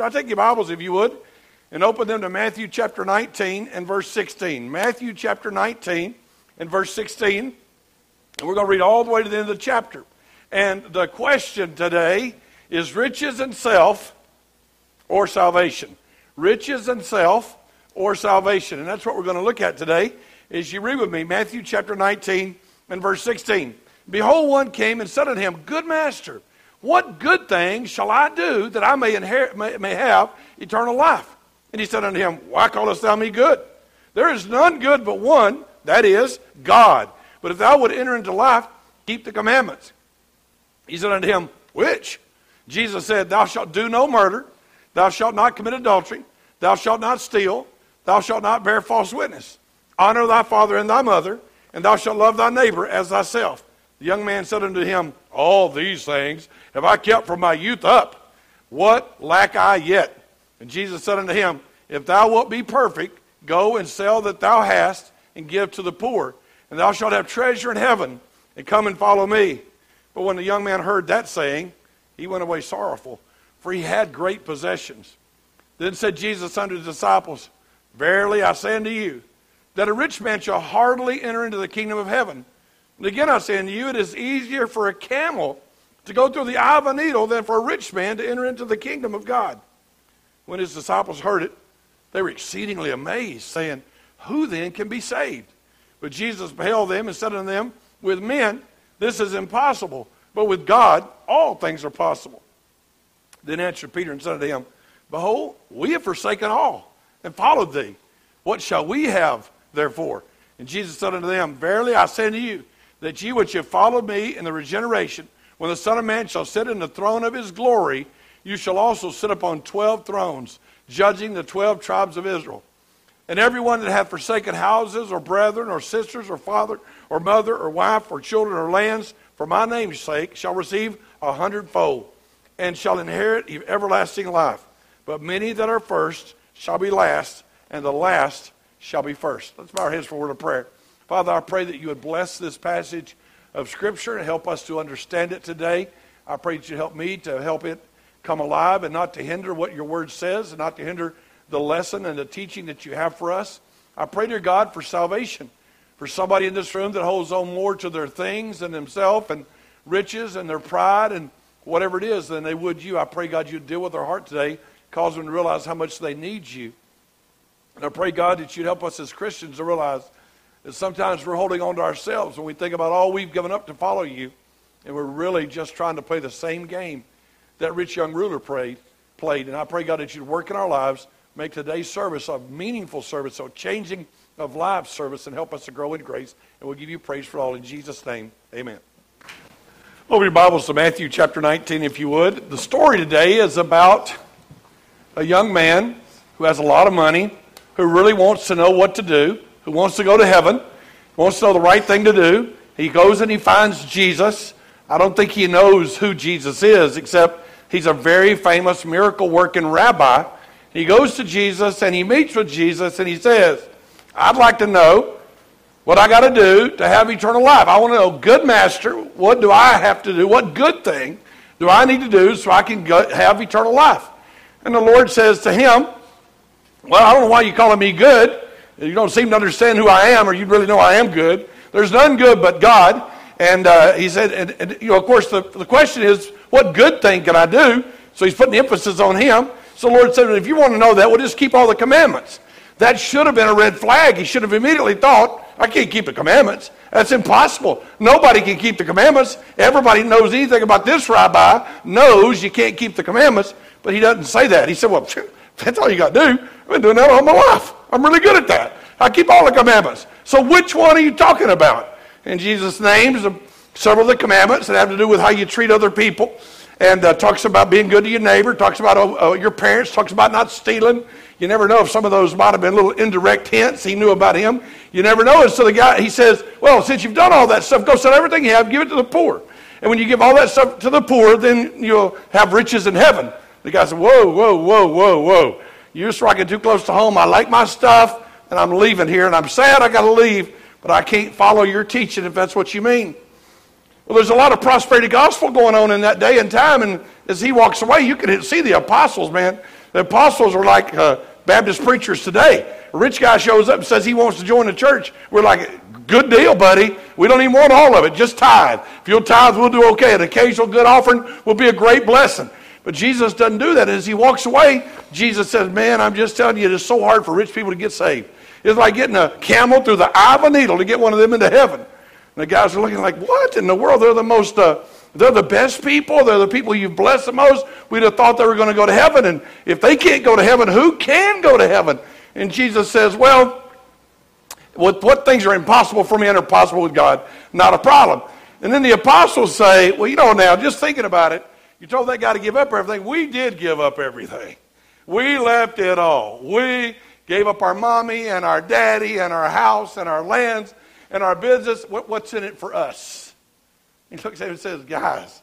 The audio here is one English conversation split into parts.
I'll take your Bibles, if you would, and open them to Matthew chapter 19 and verse 16. Matthew chapter 19 and verse 16. And we're going to read all the way to the end of the chapter. And the question today is riches and self or salvation. Riches and self or salvation. And that's what we're going to look at today. As you read with me, Matthew chapter 19 and verse 16. Behold, one came and said unto him, Good master, what good thing shall I do that I may, inherit, may, may have eternal life? And he said unto him, Why callest thou me good? There is none good but one, that is, God. But if thou would enter into life, keep the commandments. He said unto him, Which? Jesus said, Thou shalt do no murder, thou shalt not commit adultery, thou shalt not steal, thou shalt not bear false witness. Honor thy father and thy mother, and thou shalt love thy neighbor as thyself. The young man said unto him, All these things have I kept from my youth up. What lack I yet? And Jesus said unto him, If thou wilt be perfect, go and sell that thou hast, and give to the poor, and thou shalt have treasure in heaven, and come and follow me. But when the young man heard that saying, he went away sorrowful, for he had great possessions. Then said Jesus unto the disciples, Verily I say unto you, that a rich man shall hardly enter into the kingdom of heaven. And again I say unto you, it is easier for a camel to go through the eye of a needle than for a rich man to enter into the kingdom of God. When his disciples heard it, they were exceedingly amazed, saying, Who then can be saved? But Jesus beheld them and said unto them, With men this is impossible, but with God all things are possible. Then answered Peter and said unto him, Behold, we have forsaken all and followed thee. What shall we have therefore? And Jesus said unto them, Verily I say unto you, that ye which have followed me in the regeneration, when the Son of Man shall sit in the throne of his glory, you shall also sit upon twelve thrones, judging the twelve tribes of Israel. And everyone that hath forsaken houses, or brethren, or sisters, or father, or mother, or wife, or children, or lands, for my name's sake, shall receive a hundredfold, and shall inherit everlasting life. But many that are first shall be last, and the last shall be first. Let's bow our heads for a word of prayer. Father, I pray that you would bless this passage of Scripture and help us to understand it today. I pray that you help me to help it come alive and not to hinder what your word says and not to hinder the lesson and the teaching that you have for us. I pray, dear God, for salvation. For somebody in this room that holds on more to their things and themselves and riches and their pride and whatever it is than they would you. I pray, God, you'd deal with their heart today, cause them to realize how much they need you. And I pray, God, that you'd help us as Christians to realize that sometimes we're holding on to ourselves when we think about all we've given up to follow you, and we're really just trying to play the same game that rich young ruler played. played. And I pray, God, that you'd work in our lives, make today's service a meaningful service, a changing of lives service, and help us to grow in grace. And we'll give you praise for all. In Jesus' name, amen. Open your Bibles to Matthew chapter 19, if you would. The story today is about a young man who has a lot of money, who really wants to know what to do who wants to go to heaven, wants to know the right thing to do. He goes and he finds Jesus. I don't think he knows who Jesus is, except he's a very famous miracle working rabbi. He goes to Jesus and he meets with Jesus and he says, I'd like to know what I got to do to have eternal life. I want to know, good master, what do I have to do? What good thing do I need to do so I can go, have eternal life? And the Lord says to him, Well, I don't know why you're calling me good. You don't seem to understand who I am, or you really know I am good. There's none good but God. And uh, he said, and, and, you know, of course, the, the question is, what good thing can I do? So he's putting emphasis on him. So the Lord said, if you want to know that, well, just keep all the commandments. That should have been a red flag. He should have immediately thought, I can't keep the commandments. That's impossible. Nobody can keep the commandments. Everybody knows anything about this rabbi knows you can't keep the commandments, but he doesn't say that. He said, well, that's all you got to do. I've been doing that all my life. I'm really good at that. I keep all the commandments. So which one are you talking about? And Jesus names several of the commandments that have to do with how you treat other people. And uh, talks about being good to your neighbor, talks about uh, your parents, talks about not stealing. You never know if some of those might have been little indirect hints he knew about him. You never know. And so the guy, he says, Well, since you've done all that stuff, go sell everything you have, give it to the poor. And when you give all that stuff to the poor, then you'll have riches in heaven. The guy said, Whoa, whoa, whoa, whoa, whoa. You're striking too close to home. I like my stuff, and I'm leaving here, and I'm sad I got to leave, but I can't follow your teaching if that's what you mean. Well, there's a lot of prosperity gospel going on in that day and time, and as he walks away, you can see the apostles, man. The apostles are like uh, Baptist preachers today. A rich guy shows up and says he wants to join the church. We're like, good deal, buddy. We don't even want all of it. Just tithe. If you'll tithe, we'll do okay. An occasional good offering will be a great blessing. But Jesus doesn't do that. As he walks away, Jesus says, Man, I'm just telling you, it is so hard for rich people to get saved. It's like getting a camel through the eye of a needle to get one of them into heaven. And the guys are looking like, What in the world? They're the most, uh, they're the best people. They're the people you've blessed the most. We'd have thought they were going to go to heaven. And if they can't go to heaven, who can go to heaven? And Jesus says, Well, what, what things are impossible for me and are possible with God? Not a problem. And then the apostles say, Well, you know, now, just thinking about it, you told that guy to give up everything. We did give up everything. We left it all. We gave up our mommy and our daddy and our house and our lands and our business. What, what's in it for us? He looks at him and says, Guys,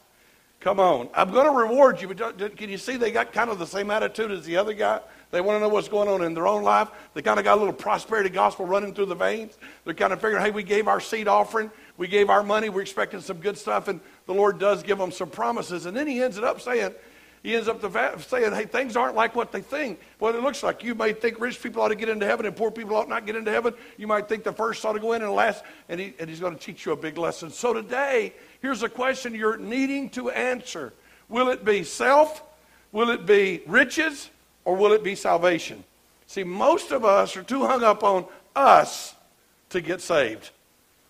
come on. I'm going to reward you. But can you see they got kind of the same attitude as the other guy? They want to know what's going on in their own life. They kind of got a little prosperity gospel running through the veins. They're kind of figuring, hey, we gave our seed offering. We gave our money. We're expecting some good stuff. And the Lord does give them some promises. And then he ends it up saying, he ends up saying, hey, things aren't like what they think, what it looks like. You may think rich people ought to get into heaven and poor people ought not get into heaven. You might think the first ought to go in and the last, and, he, and he's going to teach you a big lesson. So today, here's a question you're needing to answer. Will it be self? Will it be riches? Or will it be salvation? See, most of us are too hung up on us to get saved.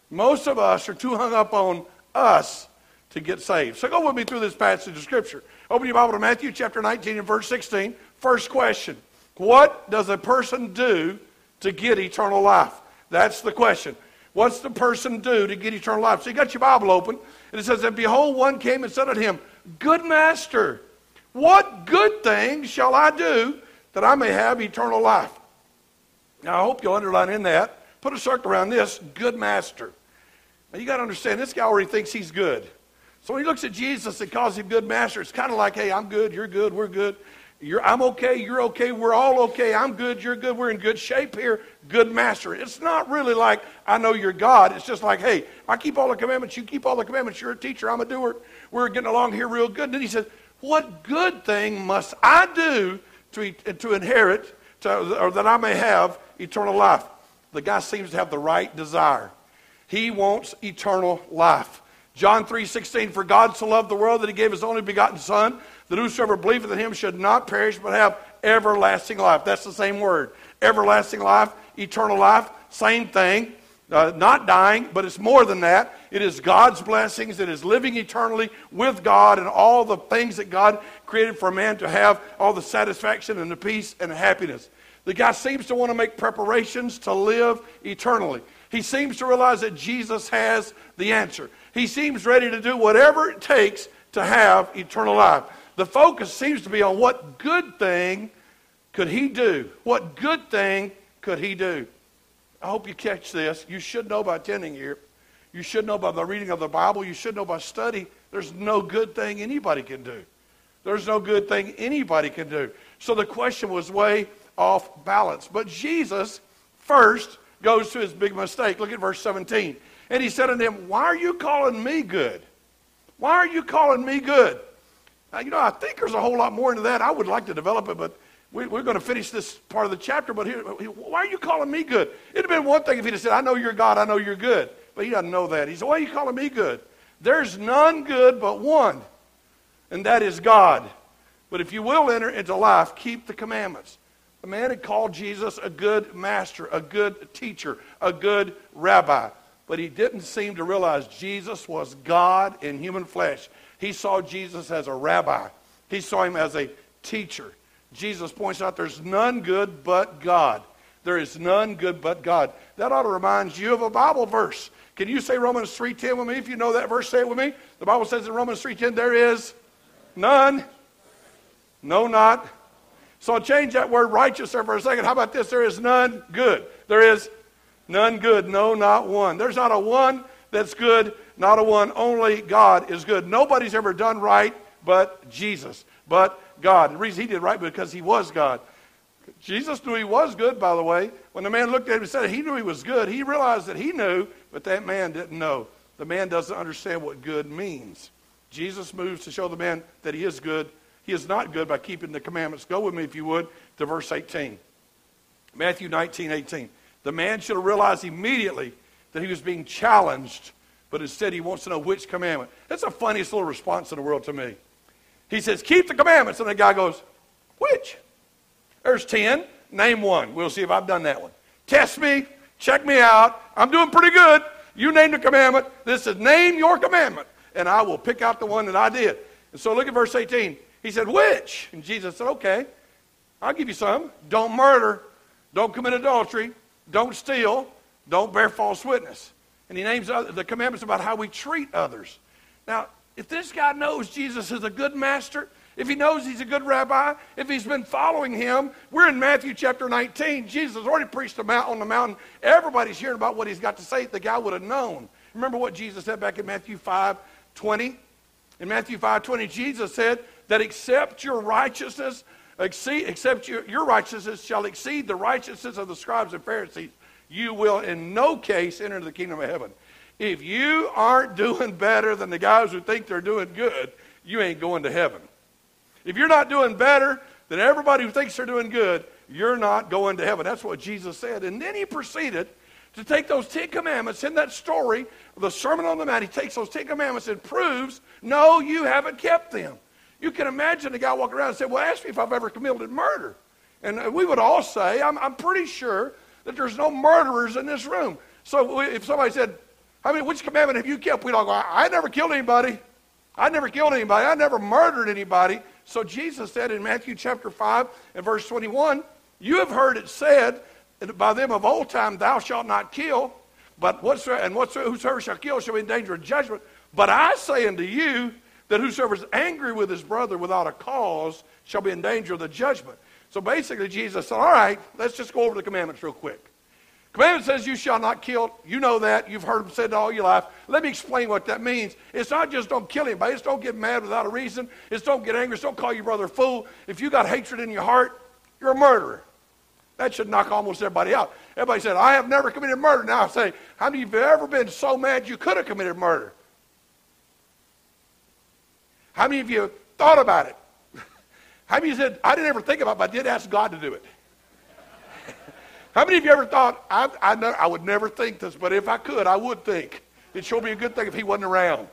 Most of us are too hung up on us to get saved. So go with me through this passage of Scripture. Open your Bible to Matthew chapter 19 and verse 16. First question What does a person do to get eternal life? That's the question. What's the person do to get eternal life? So you got your Bible open, and it says, And behold, one came and said unto him, Good master, what good thing shall I do that I may have eternal life? Now, I hope you'll underline in that. Put a circle around this good master. Now, you got to understand, this guy already thinks he's good. So when he looks at Jesus and calls him good master, it's kind of like, hey, I'm good, you're good, we're good. You're, I'm okay, you're okay, we're all okay, I'm good, you're good, we're in good shape here, good master. It's not really like, I know you're God. It's just like, hey, I keep all the commandments, you keep all the commandments, you're a teacher, I'm a doer. We're getting along here real good. And then he says, what good thing must I do to, to inherit, to, or that I may have eternal life? The guy seems to have the right desire. He wants eternal life. John 3:16 For God so loved the world that he gave his only begotten son that whosoever believeth in him should not perish but have everlasting life. That's the same word. Everlasting life, eternal life, same thing. Uh, not dying, but it's more than that. It is God's blessings. It is living eternally with God and all the things that God created for man to have, all the satisfaction and the peace and the happiness. The guy seems to want to make preparations to live eternally. He seems to realize that Jesus has the answer. He seems ready to do whatever it takes to have eternal life. The focus seems to be on what good thing could he do? What good thing could he do? I hope you catch this. You should know by attending here. You should know by the reading of the Bible. You should know by study. There's no good thing anybody can do. There's no good thing anybody can do. So the question was way off balance. But Jesus first goes to his big mistake. Look at verse 17. And he said unto him, Why are you calling me good? Why are you calling me good? Now, you know, I think there's a whole lot more into that. I would like to develop it, but we, are going to finish this part of the chapter. But here, why are you calling me good? It'd have been one thing if he'd have said, I know you're God, I know you're good. But he doesn't know that. He said, Why are you calling me good? There's none good but one, and that is God. But if you will enter into life, keep the commandments. The man had called Jesus a good master, a good teacher, a good rabbi. But he didn't seem to realize Jesus was God in human flesh. He saw Jesus as a rabbi, he saw him as a teacher. Jesus points out there's none good but God. There is none good but God. That ought to remind you of a Bible verse. Can you say Romans 3.10 with me? If you know that verse, say it with me. The Bible says in Romans 3.10, there is none. No, not. So change that word righteous there for a second. How about this? There is none good. There is none good. No, not one. There's not a one that's good, not a one. Only God is good. Nobody's ever done right but Jesus, but God. the reason he did right because he was God. Jesus knew he was good, by the way. When the man looked at him and said he knew he was good, he realized that he knew, but that man didn't know. The man doesn't understand what good means. Jesus moves to show the man that he is good he is not good by keeping the commandments. Go with me, if you would, to verse 18. Matthew 19, 18. The man should have realized immediately that he was being challenged, but instead he wants to know which commandment. That's the funniest little response in the world to me. He says, Keep the commandments. And the guy goes, Which? There's 10. Name one. We'll see if I've done that one. Test me. Check me out. I'm doing pretty good. You name the commandment. This is name your commandment, and I will pick out the one that I did. And so look at verse 18. He said, Which? And Jesus said, Okay, I'll give you some. Don't murder. Don't commit adultery. Don't steal. Don't bear false witness. And he names the commandments about how we treat others. Now, if this guy knows Jesus is a good master, if he knows he's a good rabbi, if he's been following him, we're in Matthew chapter 19. Jesus has already preached on the mountain. Everybody's hearing about what he's got to say. The guy would have known. Remember what Jesus said back in Matthew 5 20? In Matthew 5 20, Jesus said that except your righteousness, except your, righteousness shall exceed the righteousness of the scribes and Pharisees, you will in no case enter the kingdom of heaven. If you aren't doing better than the guys who think they're doing good, you ain't going to heaven. If you're not doing better than everybody who thinks they're doing good, you're not going to heaven. That's what Jesus said. And then he proceeded to take those Ten Commandments in that story, the Sermon on the Mount. He takes those Ten Commandments and proves, no, you haven't kept them. You can imagine a guy walking around and say, Well, ask me if I've ever committed murder. And uh, we would all say, I'm, I'm pretty sure that there's no murderers in this room. So if somebody said, I mean, which commandment have you kept? We'd all go, I, I never killed anybody. I never killed anybody. I never murdered anybody. So Jesus said in Matthew chapter 5 and verse 21, You have heard it said by them of old time, Thou shalt not kill, but whatsoever, and whatsoever whosoever shall kill shall be in danger of judgment. But I say unto you that whosoever is angry with his brother without a cause shall be in danger of the judgment. So basically, Jesus said, All right, let's just go over the commandments real quick. Commandment says you shall not kill. You know that. You've heard them said all your life. Let me explain what that means. It's not just don't kill anybody. It's don't get mad without a reason. It's don't get angry. It's don't call your brother a fool. If you got hatred in your heart, you're a murderer. That should knock almost everybody out. Everybody said, I have never committed murder. Now I say, how many of you have ever been so mad you could have committed murder? How many of you thought about it? How many of you said, I didn't ever think about it, but I did ask God to do it? How many of you ever thought, I, I, know, I would never think this, but if I could, I would think. It'd sure be a good thing if he wasn't around.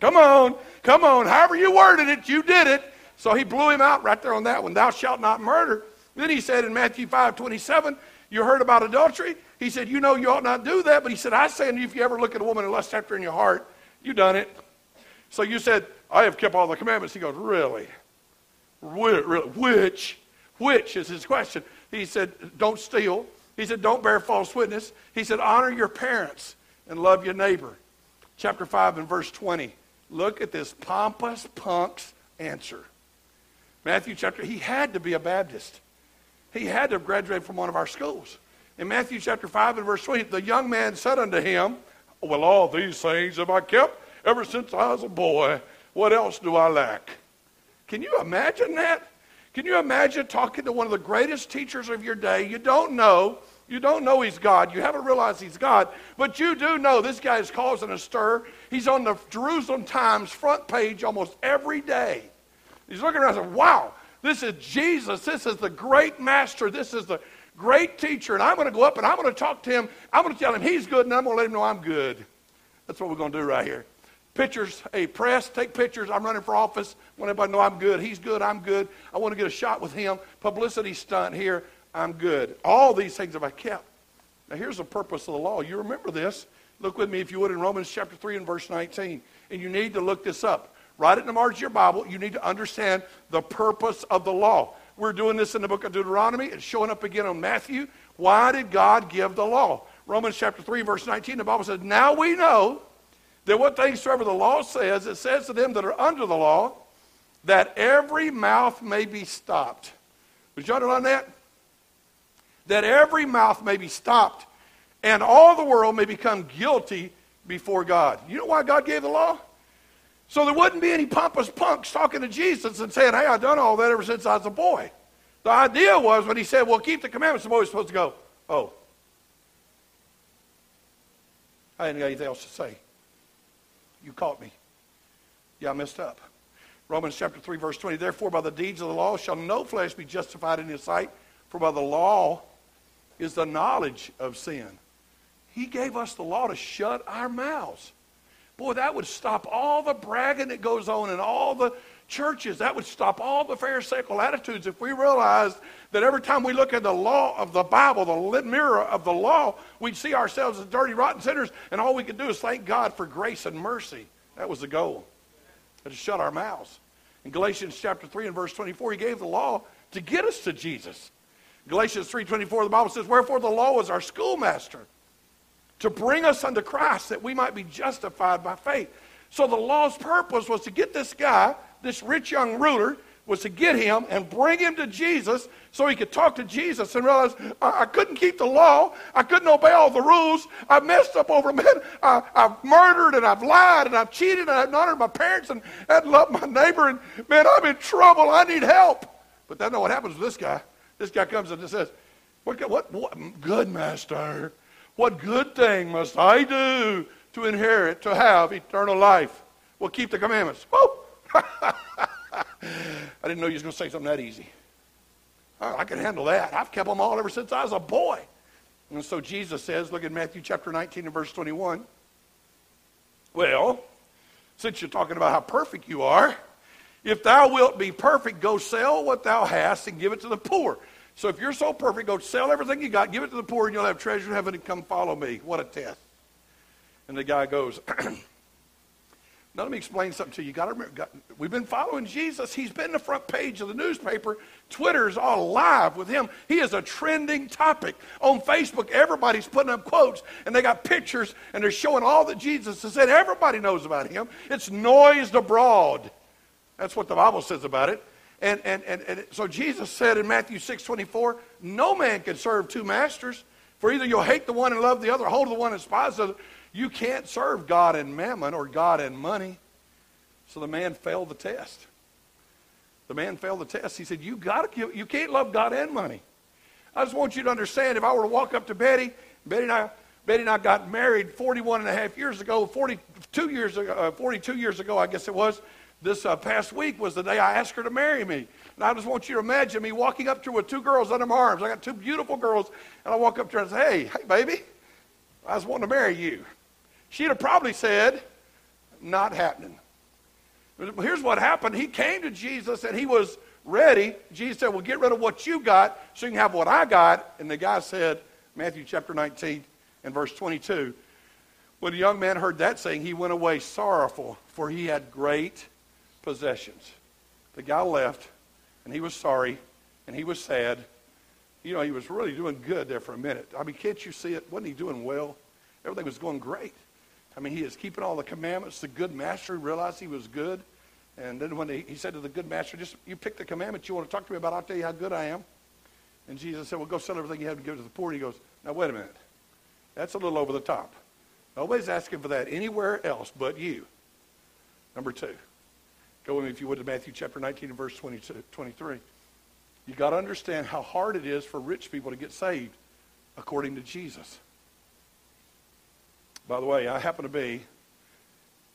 Come on, come on. However you worded it, you did it. So he blew him out right there on that one. Thou shalt not murder. Then he said in Matthew 5 27, you heard about adultery? He said, You know you ought not do that. But he said, I say unto you, if you ever look at a woman and lust after in your heart, you done it. So you said, I have kept all the commandments. He goes, oh, Really? Which? Which is his question. He said, Don't steal. He said, Don't bear false witness. He said, Honor your parents and love your neighbor. Chapter 5 and verse 20. Look at this pompous punk's answer. Matthew chapter, he had to be a Baptist. He had to have graduated from one of our schools. In Matthew chapter 5 and verse 20, the young man said unto him, Well, all these things have I kept ever since I was a boy. What else do I lack? Can you imagine that? Can you imagine talking to one of the greatest teachers of your day? You don't know. You don't know he's God. You haven't realized he's God. But you do know this guy is causing a stir. He's on the Jerusalem Times front page almost every day. He's looking around and saying, wow, this is Jesus. This is the great master. This is the great teacher. And I'm going to go up and I'm going to talk to him. I'm going to tell him he's good and I'm going to let him know I'm good. That's what we're going to do right here. Pictures, hey, press, take pictures. I'm running for office. Want everybody know I'm good. He's good. I'm good. I want to get a shot with him. Publicity stunt here. I'm good. All these things have I kept. Now, here's the purpose of the law. You remember this. Look with me, if you would, in Romans chapter 3 and verse 19. And you need to look this up. Write it in the margin of your Bible. You need to understand the purpose of the law. We're doing this in the book of Deuteronomy. It's showing up again on Matthew. Why did God give the law? Romans chapter 3, verse 19, the Bible says, Now we know that what things soever the law says, it says to them that are under the law, that every mouth may be stopped. Would you underline that? That every mouth may be stopped, and all the world may become guilty before God. You know why God gave the law? So there wouldn't be any pompous punks talking to Jesus and saying, Hey, I've done all that ever since I was a boy. The idea was when he said, Well, keep the commandments, the boy was supposed to go, Oh. I didn't got anything else to say. You caught me. Yeah, I messed up. Romans chapter 3, verse 20. Therefore, by the deeds of the law shall no flesh be justified in his sight, for by the law is the knowledge of sin. He gave us the law to shut our mouths. Boy, that would stop all the bragging that goes on and all the churches. That would stop all the Pharisaical attitudes if we realized that every time we look at the law of the Bible, the mirror of the law, we'd see ourselves as dirty, rotten sinners, and all we could do is thank God for grace and mercy. That was the goal. To shut our mouths. In Galatians chapter 3 and verse 24, he gave the law to get us to Jesus. Galatians 3.24, the Bible says, Wherefore the law was our schoolmaster, to bring us unto Christ, that we might be justified by faith. So the law's purpose was to get this guy, this rich young ruler, was to get him and bring him to Jesus so he could talk to Jesus and realize I, I couldn't keep the law. I couldn't obey all the rules. I messed up over men. I, have murdered and I've lied and I've cheated and I've honored my parents and I have loved my neighbor. And man, I'm in trouble. I need help. But not what happens with this guy. This guy comes and says, what, what, what good master? What good thing must I do to inherit, to have eternal life? Well, keep the commandments. I didn't know you was going to say something that easy. Oh, I can handle that. I've kept them all ever since I was a boy. And so Jesus says, look at Matthew chapter 19 and verse 21. Well, since you're talking about how perfect you are, if thou wilt be perfect, go sell what thou hast and give it to the poor. So if you're so perfect, go sell everything you got, give it to the poor, and you'll have treasure in heaven and come follow me. What a test. And the guy goes, Now, let me explain something to you. you got to remember, we've been following Jesus. He's been the front page of the newspaper. Twitter's all live with him. He is a trending topic. On Facebook, everybody's putting up quotes, and they got pictures, and they're showing all that Jesus has said. Everybody knows about him. It's noised abroad. That's what the Bible says about it. And, and, and, and so Jesus said in Matthew 6 24, no man can serve two masters. For either you'll hate the one and love the other, hold the one and despise the other. You can't serve God and mammon or God and money. So the man failed the test. The man failed the test. He said, You got to you can't love God and money. I just want you to understand if I were to walk up to Betty, Betty and I, Betty and I got married 41 and a half years ago, 42 years ago, uh, 42 years ago, I guess it was. This uh, past week was the day I asked her to marry me. And I just want you to imagine me walking up to her with two girls under my arms. I got two beautiful girls, and I walk up to her and say, Hey, hey, baby, I just want to marry you. She'd have probably said, Not happening. Here's what happened. He came to Jesus and he was ready. Jesus said, Well, get rid of what you got so you can have what I got. And the guy said, Matthew chapter 19 and verse 22. When the young man heard that saying, he went away sorrowful, for he had great possessions. The guy left, and he was sorry, and he was sad. You know, he was really doing good there for a minute. I mean, can't you see it? Wasn't he doing well? Everything was going great. I mean, he is keeping all the commandments. The good master realized he was good. And then when he, said to the good master, just you pick the commandments you want to talk to me about, I'll tell you how good I am. And Jesus said, well, go sell everything you have and give it to the poor. And he goes, now, wait a minute. That's a little over the top. Nobody's asking for that anywhere else but you. Number two. Go with me, if you would, to Matthew chapter 19 and verse 22, 23. you got to understand how hard it is for rich people to get saved according to Jesus. By the way, I happen to be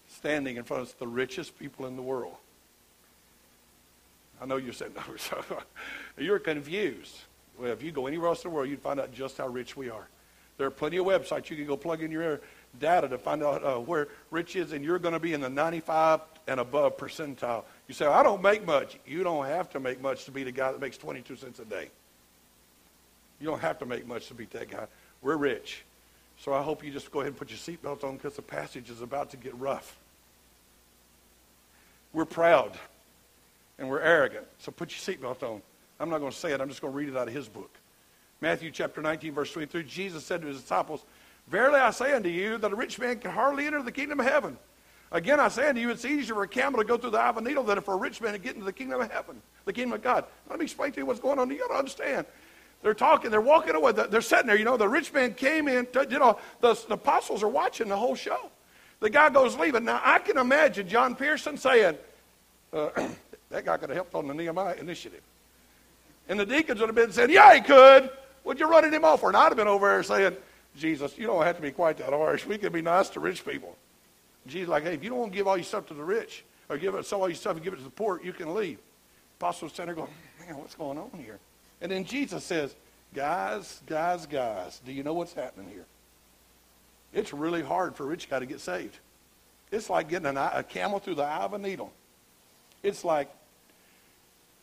standing in front of the richest people in the world. I know you're saying, no, you're confused. Well, if you go anywhere else in the world, you'd find out just how rich we are. There are plenty of websites you can go plug in your data to find out uh, where rich is, and you're going to be in the 95 and above percentile. You say, I don't make much. You don't have to make much to be the guy that makes 22 cents a day. You don't have to make much to be that guy. We're rich. So I hope you just go ahead and put your seatbelt on because the passage is about to get rough. We're proud and we're arrogant. So put your seatbelt on. I'm not going to say it. I'm just going to read it out of his book. Matthew chapter 19, verse 23. Jesus said to his disciples, Verily I say unto you that a rich man can hardly enter the kingdom of heaven. Again, I say unto you, it's easier for a camel to go through the eye of a needle than for a rich man to get into the kingdom of heaven, the kingdom of God. Let me explain to you what's going on. You got to understand. They're talking, they're walking away. They're sitting there. You know, the rich man came in, you know, the, the apostles are watching the whole show. The guy goes leaving. Now, I can imagine John Pearson saying, uh, that guy could have helped on the Nehemiah initiative. And the deacons would have been saying, yeah, he could. Would you running him off for? And I'd have been over there saying, Jesus, you don't have to be quite that harsh. We can be nice to rich people. Jesus like, hey, if you don't want to give all your stuff to the rich, or give it, sell all your stuff and give it to the poor, you can leave. Apostle was standing there going, man, what's going on here? And then Jesus says, guys, guys, guys, do you know what's happening here? It's really hard for a rich guy to get saved. It's like getting an a camel through the eye of a needle. It's like,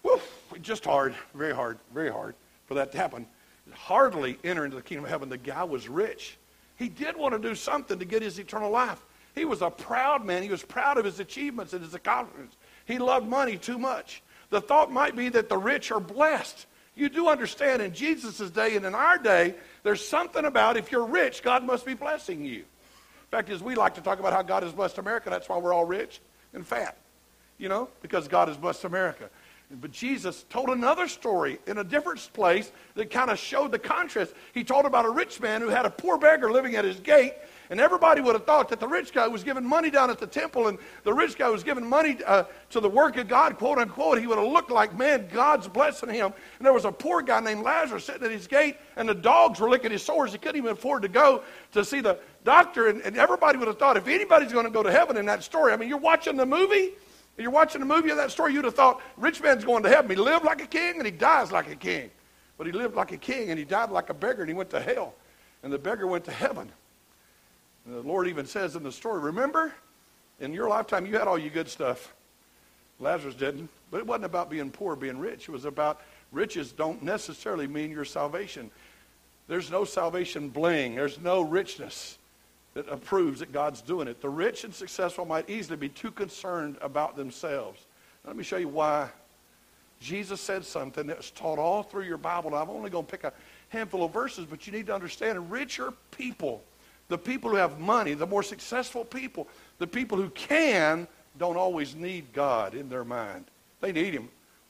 woof, just hard, very hard, very hard for that to happen. Hardly enter into the kingdom of heaven. The guy was rich. He did want to do something to get his eternal life. He was a proud man. He was proud of his achievements and his accomplishments. He loved money too much. The thought might be that the rich are blessed. You do understand in Jesus' day and in our day, there's something about if you're rich, God must be blessing you. In fact, as we like to talk about how God has blessed America, that's why we're all rich and fat. You know, because God has blessed America. But Jesus told another story in a different place that kind of showed the contrast. He told about a rich man who had a poor beggar living at his gate, and everybody would have thought that the rich guy was giving money down at the temple and the rich guy was giving money uh, to the work of God, quote unquote. He would have looked like, man, God's blessing him. And there was a poor guy named Lazarus sitting at his gate, and the dogs were licking his sores. He couldn't even afford to go to see the doctor. And, and everybody would have thought, if anybody's going to go to heaven in that story, I mean, you're watching the movie. You're watching the movie of that story, you'd have thought, rich man's going to heaven. He lived like a king and he dies like a king. But he lived like a king and he died like a beggar and he went to hell. And the beggar went to heaven. The Lord even says in the story, remember, in your lifetime, you had all your good stuff. Lazarus didn't. But it wasn't about being poor, being rich. It was about riches don't necessarily mean your salvation. There's no salvation bling. There's no richness that approves that God's doing it. The rich and successful might easily be too concerned about themselves. Let me show you why. Jesus said something that's taught all through your Bible. I'm only going to pick a handful of verses, but you need to understand richer people the people who have money, the more successful people, the people who can, don't always need God in their mind. They need Him.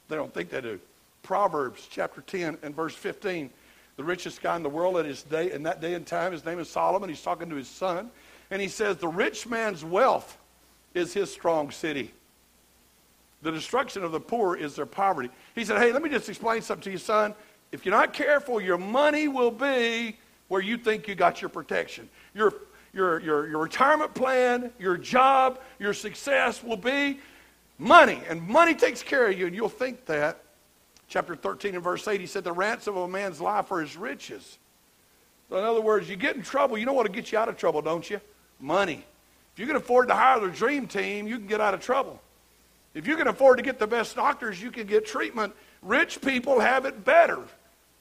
They don't think they do. Proverbs chapter 10 and verse 15. The richest guy in the world at his day, in that day and time, his name is Solomon. He's talking to his son. And he says, The rich man's wealth is his strong city. The destruction of the poor is their poverty. He said, Hey, let me just explain something to you, son. If you're not careful, your money will be where you think you got your protection. Your, your, your, your retirement plan, your job, your success will be money. And money takes care of you, and you'll think that. Chapter 13 and verse 8, he said, The ransom of a man's life are his riches. So in other words, you get in trouble, you know what will get you out of trouble, don't you? Money. If you can afford to hire the dream team, you can get out of trouble. If you can afford to get the best doctors, you can get treatment. Rich people have it better.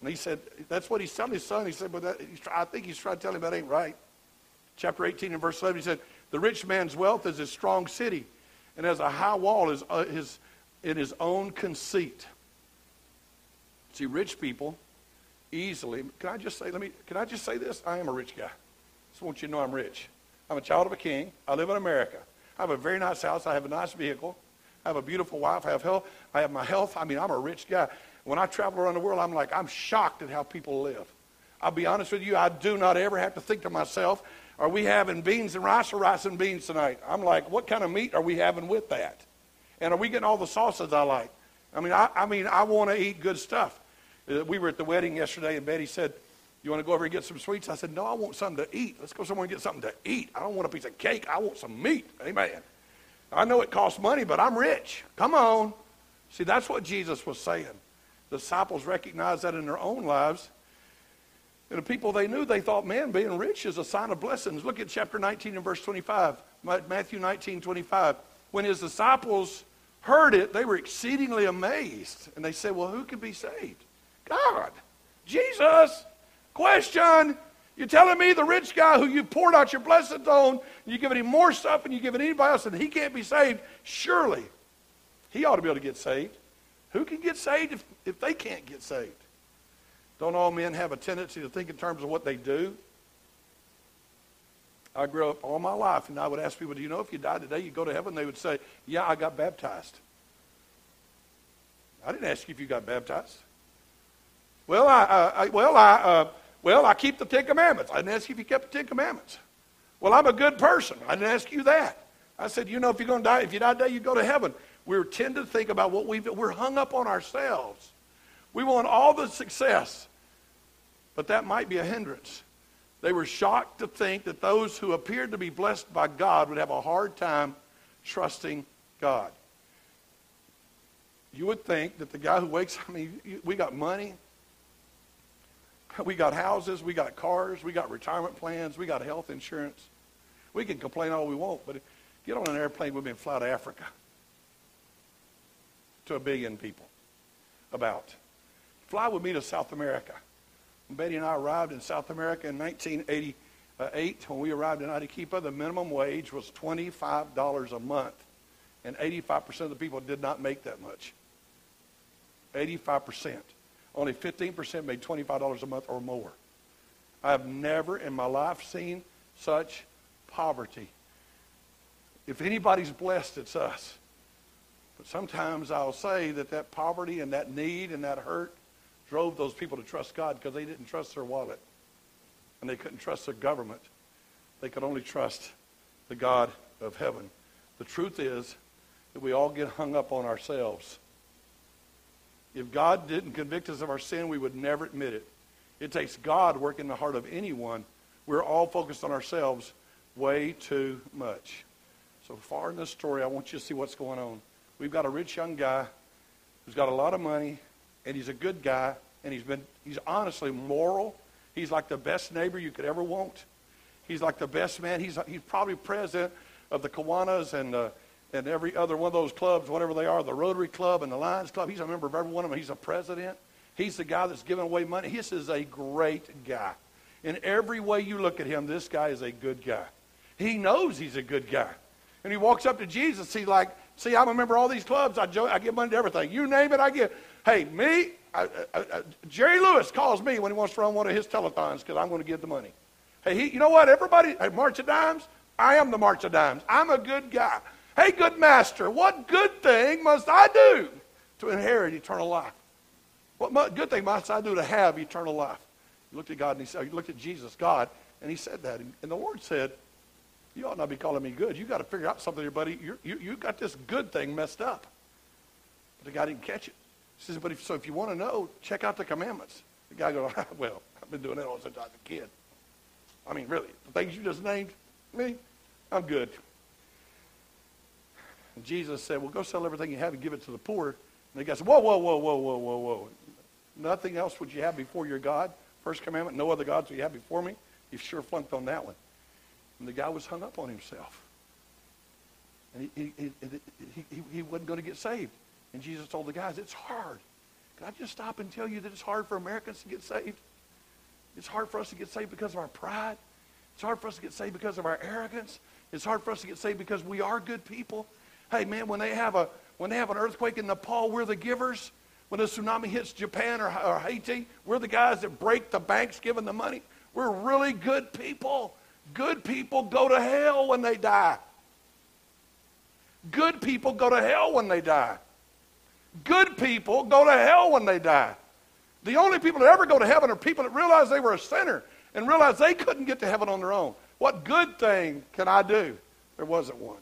And he said, that's what he's telling his son. He said, but that, I think he's trying to tell him that ain't right. Chapter 18 and verse 11, he said, the rich man's wealth is a strong city and has a high wall is, uh, his, in his own conceit. See, rich people easily, can I just say, let me, can I just say this? I am a rich guy. I just want you to know I'm rich. I'm a child of a king. I live in America. I have a very nice house. I have a nice vehicle. I have a beautiful wife. I have health. I have my health. I mean, I'm a rich guy. When I travel around the world, I'm like, I'm shocked at how people live. I'll be honest with you, I do not ever have to think to myself, are we having beans and rice or rice and beans tonight? I'm like, what kind of meat are we having with that? And are we getting all the sauces I like? I mean, I, I mean, I want to eat good stuff. Uh, we were at the wedding yesterday, and Betty said, you want to go over and get some sweets? I said, no, I want something to eat. Let's go somewhere and get something to eat. I don't want a piece of cake. I want some meat. Amen. I know it costs money, but I'm rich. Come on. See, that's what Jesus was saying. The disciples recognized that in their own lives. And the people they knew, they thought, man, being rich is a sign of blessings. Look at chapter 19 and verse 25. Matthew 19, 25. When his disciples heard it, they were exceedingly amazed. And they said, well, who can be saved? God. Jesus. Question. You're telling me the rich guy who you poured out your blessings on, you giving him more stuff and you giving anybody else, and he can't be saved? Surely, he ought to be able to get saved. Who can get saved if, if they can't get saved? Don't all men have a tendency to think in terms of what they do? I grew up all my life, and I would ask people, Do you know if you died today, you go to heaven? They would say, Yeah, I got baptized. I didn't ask you if you got baptized. Well, I, I well, I, uh, well, I keep the Ten Commandments. I didn't ask you if you kept the Ten Commandments. Well, I'm a good person. I didn't ask you that. I said, you know, if you're going to die, if you die today, you go to heaven we tend to think about what we've, we're hung up on ourselves. We want all the success, but that might be a hindrance. They were shocked to think that those who appeared to be blessed by God would have a hard time trusting God. You would think that the guy who wakes, up I mean, we got money, we got houses, we got cars, we got retirement plans, we got health insurance. We can complain all we want, but get on an airplane with me and fly to Africa to a billion people about. Fly with me to South America. Betty and I arrived in South America in 1988. When we arrived in Arequipa, the minimum wage was $25 a month. And 85% of the people did not make that much. 85%. Only 15% made $25 a month or more. I have never in my life seen such poverty. If anybody's blessed, it's us. But sometimes I'll say that that poverty and that need and that hurt drove those people to trust God because they didn't trust their wallet. And they couldn't trust their government. They could only trust the God of heaven. The truth is that we all get hung up on ourselves. If God didn't convict us of our sin, we would never admit it. It takes God working in the heart of anyone. We're all focused on ourselves way too much. So far in this story, I want you to see what's going on. We've got a rich young guy who's got a lot of money, and he's a good guy, and he's been he's honestly moral. He's like the best neighbor you could ever want. He's like the best man. He's he's probably president of the Kiwanis and uh, and every other one of those clubs, whatever they are, the Rotary Club and the Lions Club. He's a member of every one of them. He's a president. He's the guy that's giving away money. This is a great guy. In every way you look at him, this guy is a good guy. He knows he's a good guy. And he walks up to Jesus. He's like, See, I'm a member of all these clubs. I, jo- I give money to everything. You name it, I give. Hey, me, I, I, Jerry Lewis calls me when he wants to run one of his telethons because I'm going to give the money. Hey, he, you know what? Everybody, hey, March of Dimes, I am the March of Dimes. I'm a good guy. Hey, good master, what good thing must I do to inherit eternal life? What good thing must I do to have eternal life? He looked at God and he said, he looked at Jesus, God, and he said that. And the Lord said, you ought not be calling me good. You got to figure out something here, buddy. You're, you you got this good thing messed up. But the guy didn't catch it. He says, but if, so if you want to know, check out the commandments. The guy goes, well, I've been doing that since I was a kid. I mean, really, the things you just named, me, I'm good. And Jesus said, well, go sell everything you have and give it to the poor. And the guy said, whoa, whoa, whoa, whoa, whoa, whoa, whoa. Nothing else would you have before your God. First commandment, no other gods will you have before me. You've sure flunked on that one. And the guy was hung up on himself. And he, he, he, he, he wasn't going to get saved. And Jesus told the guys, it's hard. Can I just stop and tell you that it's hard for Americans to get saved? It's hard for us to get saved because of our pride. It's hard for us to get saved because of our arrogance. It's hard for us to get saved because we are good people. Hey, man, when they have, a, when they have an earthquake in Nepal, we're the givers. When a tsunami hits Japan or, or Haiti, we're the guys that break the banks giving the money. We're really good people. Good people go to hell when they die. Good people go to hell when they die. Good people go to hell when they die. The only people that ever go to heaven are people that realize they were a sinner and realize they couldn't get to heaven on their own. What good thing can I do? There wasn't one.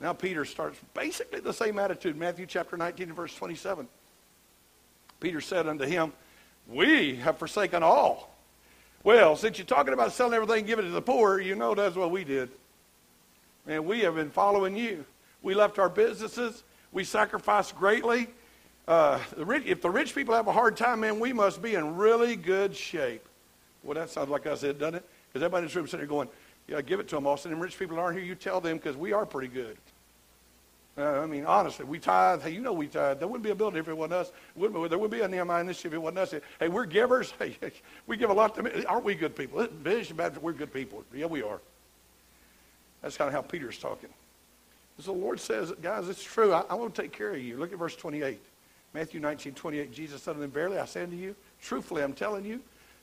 Now Peter starts basically the same attitude. Matthew chapter 19 verse 27. Peter said unto him, We have forsaken all well, since you're talking about selling everything and giving it to the poor, you know that's what we did. And we have been following you. We left our businesses. We sacrificed greatly. Uh, the rich, if the rich people have a hard time, man, we must be in really good shape. Well, that sounds like I said, doesn't it? Because everybody in this room sitting there going, yeah, give it to them, Austin. And rich people aren't here. You tell them because we are pretty good. Uh, I mean, honestly, we tithe. Hey, you know we tithe. There wouldn't be a building if it wasn't us. There wouldn't be a Nehemiah initiative if it wasn't us. Hey, we're givers. Hey, we give a lot to Aren't we good people? Vision Baptist, we're good people. Yeah, we are. That's kind of how Peter's talking. So the Lord says, guys, it's true. I, I want to take care of you. Look at verse 28. Matthew 19, 28. Jesus said to them, Verily I say unto you, truthfully I'm telling you,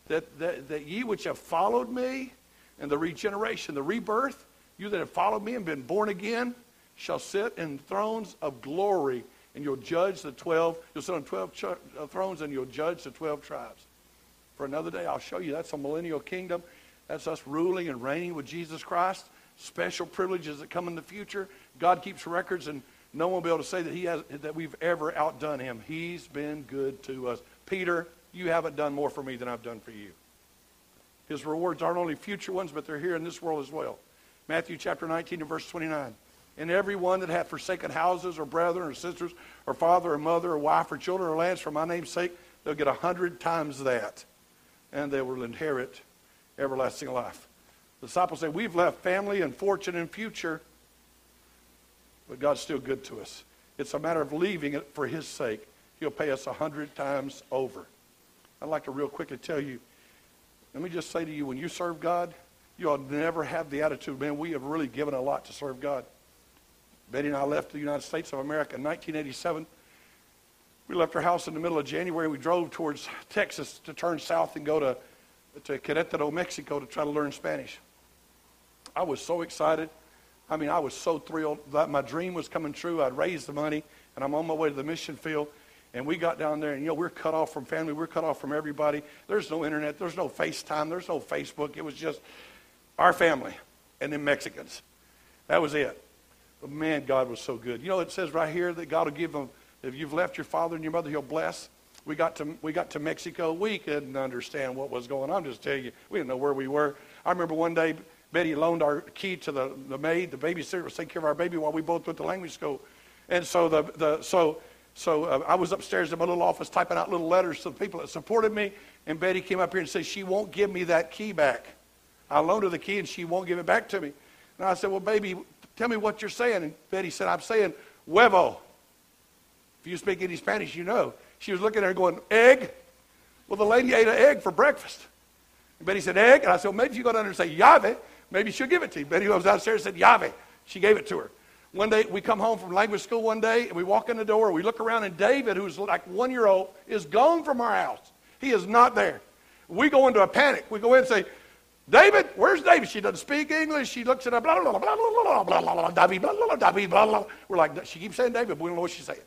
that, that, that ye which have followed me and the regeneration, the rebirth, you that have followed me and been born again, shall sit in thrones of glory, and you'll judge the 12. You'll sit on 12 ch- uh, thrones, and you'll judge the 12 tribes. For another day, I'll show you. That's a millennial kingdom. That's us ruling and reigning with Jesus Christ. Special privileges that come in the future. God keeps records, and no one will be able to say that, he has, that we've ever outdone him. He's been good to us. Peter, you haven't done more for me than I've done for you. His rewards aren't only future ones, but they're here in this world as well. Matthew chapter 19 and verse 29. And everyone that hath forsaken houses or brethren or sisters or father or mother or wife or children or lands for my name's sake, they'll get a hundred times that. And they will inherit everlasting life. The disciples say, We've left family and fortune and future, but God's still good to us. It's a matter of leaving it for His sake. He'll pay us a hundred times over. I'd like to real quickly tell you, let me just say to you, when you serve God, you ought never have the attitude, man, we have really given a lot to serve God. Betty and I left the United States of America in 1987. We left our house in the middle of January. We drove towards Texas to turn south and go to, to Querétaro, Mexico to try to learn Spanish. I was so excited. I mean, I was so thrilled that my dream was coming true. I'd raised the money, and I'm on my way to the mission field. And we got down there, and you know, we're cut off from family. We're cut off from everybody. There's no internet. There's no FaceTime. There's no Facebook. It was just our family and then Mexicans. That was it. But man, God was so good. You know, it says right here that God will give them, if you've left your father and your mother, he'll bless. We got to, we got to Mexico. We couldn't understand what was going on. I'm just telling you, we didn't know where we were. I remember one day, Betty loaned our key to the, the maid. The babysitter was taking care of our baby while we both went to language school. And so, the, the, so, so uh, I was upstairs in my little office typing out little letters to the people that supported me. And Betty came up here and said, she won't give me that key back. I loaned her the key and she won't give it back to me. And I said, well, baby, tell me what you're saying. And Betty said, I'm saying huevo. If you speak any Spanish, you know. She was looking at her going, egg? Well, the lady ate an egg for breakfast. And Betty said, egg? And I said, well, maybe if you go down there and say llave, maybe she'll give it to you. Betty goes downstairs and said, llave. She gave it to her. One day, we come home from language school one day, and we walk in the door, we look around, and David, who's like one year old, is gone from our house. He is not there. We go into a panic. We go in and say, David, where's David? She doesn't speak English. She looks at a blah, blah, blah, blah, blah, blah, blah, blah, blah, blah, blah, blah, blah, blah. We're like, she keeps saying David, but we don't know what she's saying.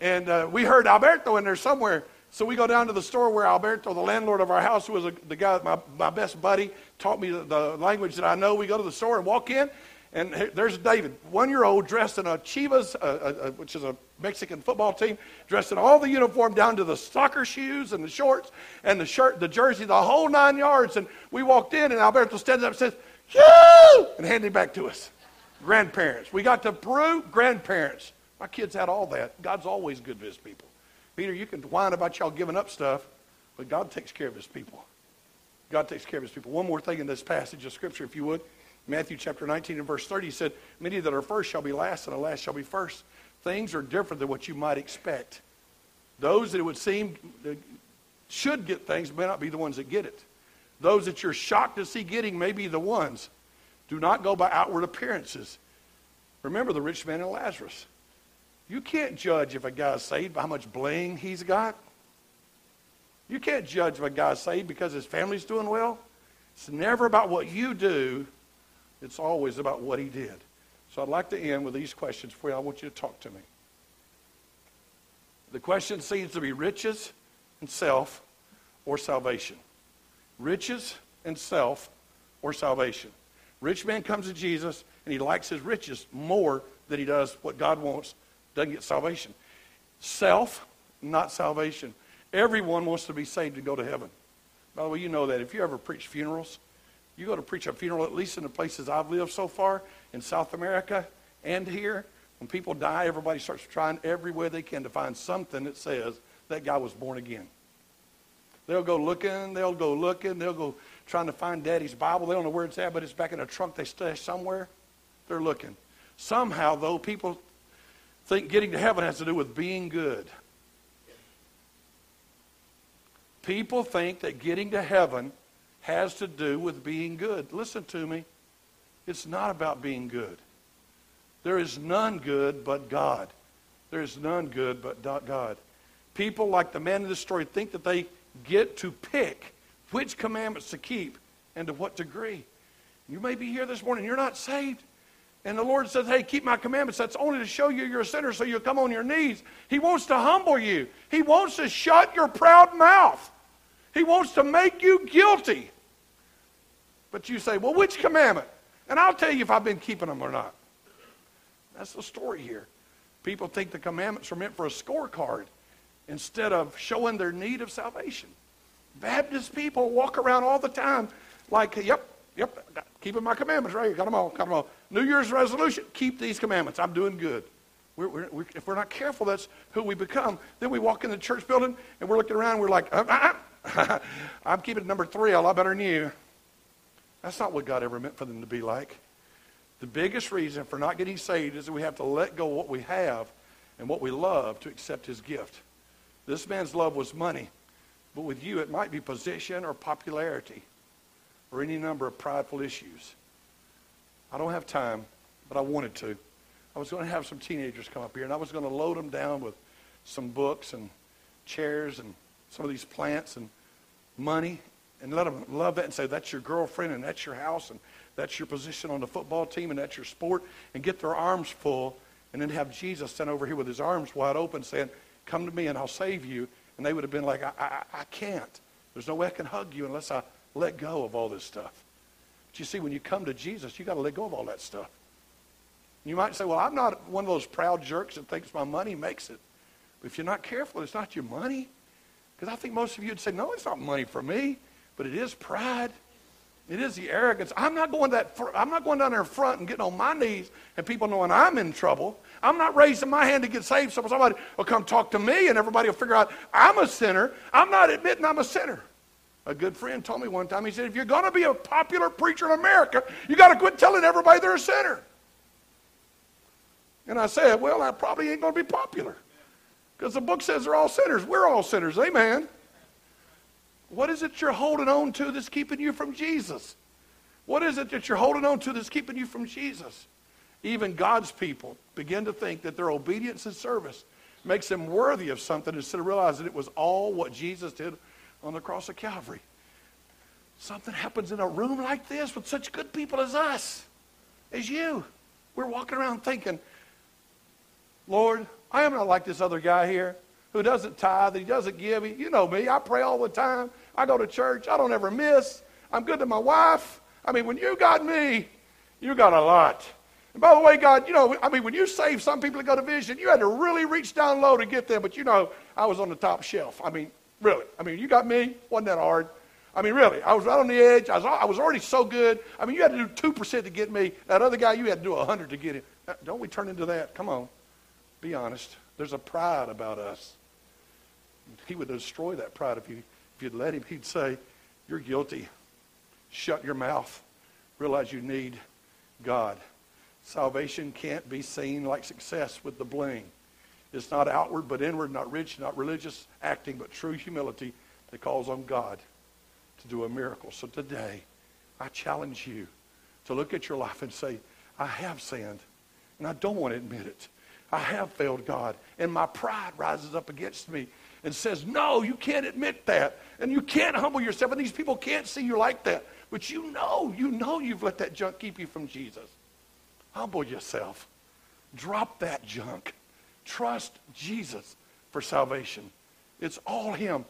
And uh, we heard Alberto in there somewhere. So we go down to the store where Alberto, the landlord of our house, who was a, the guy, my, my best buddy, taught me the, the language that I know. We go to the store and walk in, and there's David, one year old, dressed in a Chivas, uh, uh, which is a Mexican football team, dressed in all the uniform down to the soccer shoes and the shorts and the shirt, the jersey, the whole nine yards. And we walked in, and Alberto stands up and says, Yoo! and handed it back to us. Grandparents. We got to Peru, grandparents. My kids had all that. God's always good to his people. Peter, you can whine about y'all giving up stuff, but God takes care of his people. God takes care of his people. One more thing in this passage of Scripture, if you would. Matthew chapter 19 and verse 30 said, Many that are first shall be last, and the last shall be first. Things are different than what you might expect. Those that it would seem should get things may not be the ones that get it. Those that you're shocked to see getting may be the ones. Do not go by outward appearances. Remember the rich man and Lazarus. You can't judge if a guy's saved by how much bling he's got. You can't judge if a guy's saved because his family's doing well. It's never about what you do it's always about what he did. So I'd like to end with these questions for you. I want you to talk to me. The question seems to be riches and self or salvation. Riches and self or salvation. Rich man comes to Jesus and he likes his riches more than he does what God wants, doesn't get salvation. Self, not salvation. Everyone wants to be saved and go to heaven. By the way, you know that. If you ever preach funerals, you go to preach a funeral, at least in the places I've lived so far, in South America and here, when people die, everybody starts trying every way they can to find something that says that guy was born again. They'll go looking, they'll go looking, they'll go trying to find daddy's Bible. They don't know where it's at, but it's back in a trunk they stash somewhere. They're looking. Somehow, though, people think getting to heaven has to do with being good. People think that getting to heaven has to do with being good. Listen to me. It's not about being good. There is none good but God. There is none good but God. People like the man in this story think that they get to pick which commandments to keep and to what degree. You may be here this morning, you're not saved. And the Lord says, Hey, keep my commandments. That's only to show you you're a sinner so you'll come on your knees. He wants to humble you, He wants to shut your proud mouth, He wants to make you guilty. But you say, well, which commandment? And I'll tell you if I've been keeping them or not. That's the story here. People think the commandments are meant for a scorecard instead of showing their need of salvation. Baptist people walk around all the time like, yep, Yep, keeping my commandments, right? Got them all, got them all. New Year's resolution, keep these commandments. I'm doing good. We're, we're, we're, if we're not careful, that's who we become. Then we walk in the church building and we're looking around and we're like, uh, uh, uh. I'm keeping number three a lot better than you. That's not what God ever meant for them to be like. The biggest reason for not getting saved is that we have to let go of what we have and what we love to accept his gift. This man's love was money, but with you it might be position or popularity or any number of prideful issues. I don't have time, but I wanted to. I was going to have some teenagers come up here, and I was going to load them down with some books and chairs and some of these plants and money and let them love that and say, that's your girlfriend and that's your house and that's your position on the football team and that's your sport and get their arms full and then have Jesus stand over here with his arms wide open saying, come to me and I'll save you. And they would have been like, I, I, I can't. There's no way I can hug you unless I let go of all this stuff. But you see, when you come to Jesus, you got to let go of all that stuff. You might say, well, I'm not one of those proud jerks that thinks my money makes it. But if you're not careful, it's not your money. Because I think most of you would say, no, it's not money for me, but it is pride. It is the arrogance. I'm not going that. I'm not going down there in front and getting on my knees and people knowing I'm in trouble. I'm not raising my hand to get saved so somebody will come talk to me and everybody will figure out I'm a sinner. I'm not admitting I'm a sinner. A good friend told me one time, he said, if you're going to be a popular preacher in America, you got to quit telling everybody they're a sinner. And I said, well, I probably ain't going to be popular. Because the book says they're all sinners. We're all sinners. Amen. What is it you're holding on to that's keeping you from Jesus? What is it that you're holding on to that's keeping you from Jesus? Even God's people begin to think that their obedience and service makes them worthy of something instead of realizing it was all what Jesus did on the cross of Calvary. Something happens in a room like this with such good people as us, as you. We're walking around thinking, Lord, I am not like this other guy here who doesn't tithe, he doesn't give. You know me. I pray all the time. I go to church. I don't ever miss. I'm good to my wife. I mean, when you got me, you got a lot. And by the way, God, you know, I mean, when you save some people that go to vision, you had to really reach down low to get them. But you know, I was on the top shelf. I mean, really. I mean, you got me. wasn't that hard? I mean, really. I was right on the edge. I was, I was already so good. I mean, you had to do 2% to get me. That other guy, you had to do 100 to get him. Uh, don't we turn into that? Come on. Be honest. There's a pride about us. He would destroy that pride if, you, if you'd let him. He'd say, You're guilty. Shut your mouth. Realize you need God. Salvation can't be seen like success with the bling. It's not outward but inward, not rich, not religious acting, but true humility that calls on God to do a miracle. So today, I challenge you to look at your life and say, I have sinned, and I don't want to admit it. I have failed God, and my pride rises up against me and says, No, you can't admit that. And you can't humble yourself. And these people can't see you like that. But you know, you know you've let that junk keep you from Jesus. Humble yourself. Drop that junk. Trust Jesus for salvation. It's all Him.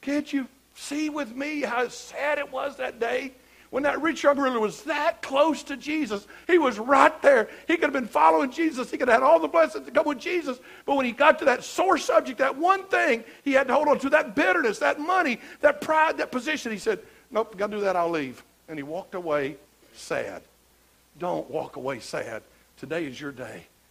Can't you see with me how sad it was that day when that rich young ruler was that close to Jesus, he was right there. He could have been following Jesus. He could have had all the blessings to come with Jesus. But when he got to that sore subject, that one thing he had to hold on to, that bitterness, that money, that pride, that position, he said, Nope, got to do that, I'll leave. And he walked away sad. Don't walk away sad. Today is your day.